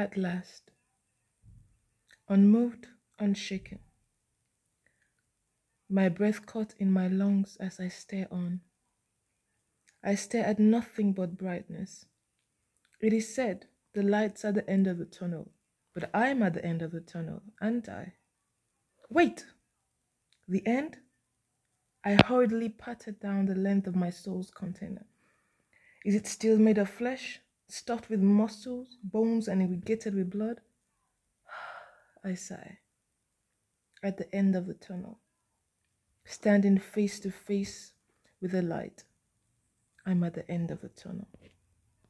At last, unmoved, unshaken, my breath caught in my lungs as I stare on. I stare at nothing but brightness. It is said the light's at the end of the tunnel, but I'm at the end of the tunnel, aren't I? Wait! The end? I hurriedly patted down the length of my soul's container. Is it still made of flesh, stuffed with muscles, bones, and irrigated with blood? I sigh. At the end of the tunnel, standing face to face with the light, I'm at the end of the tunnel.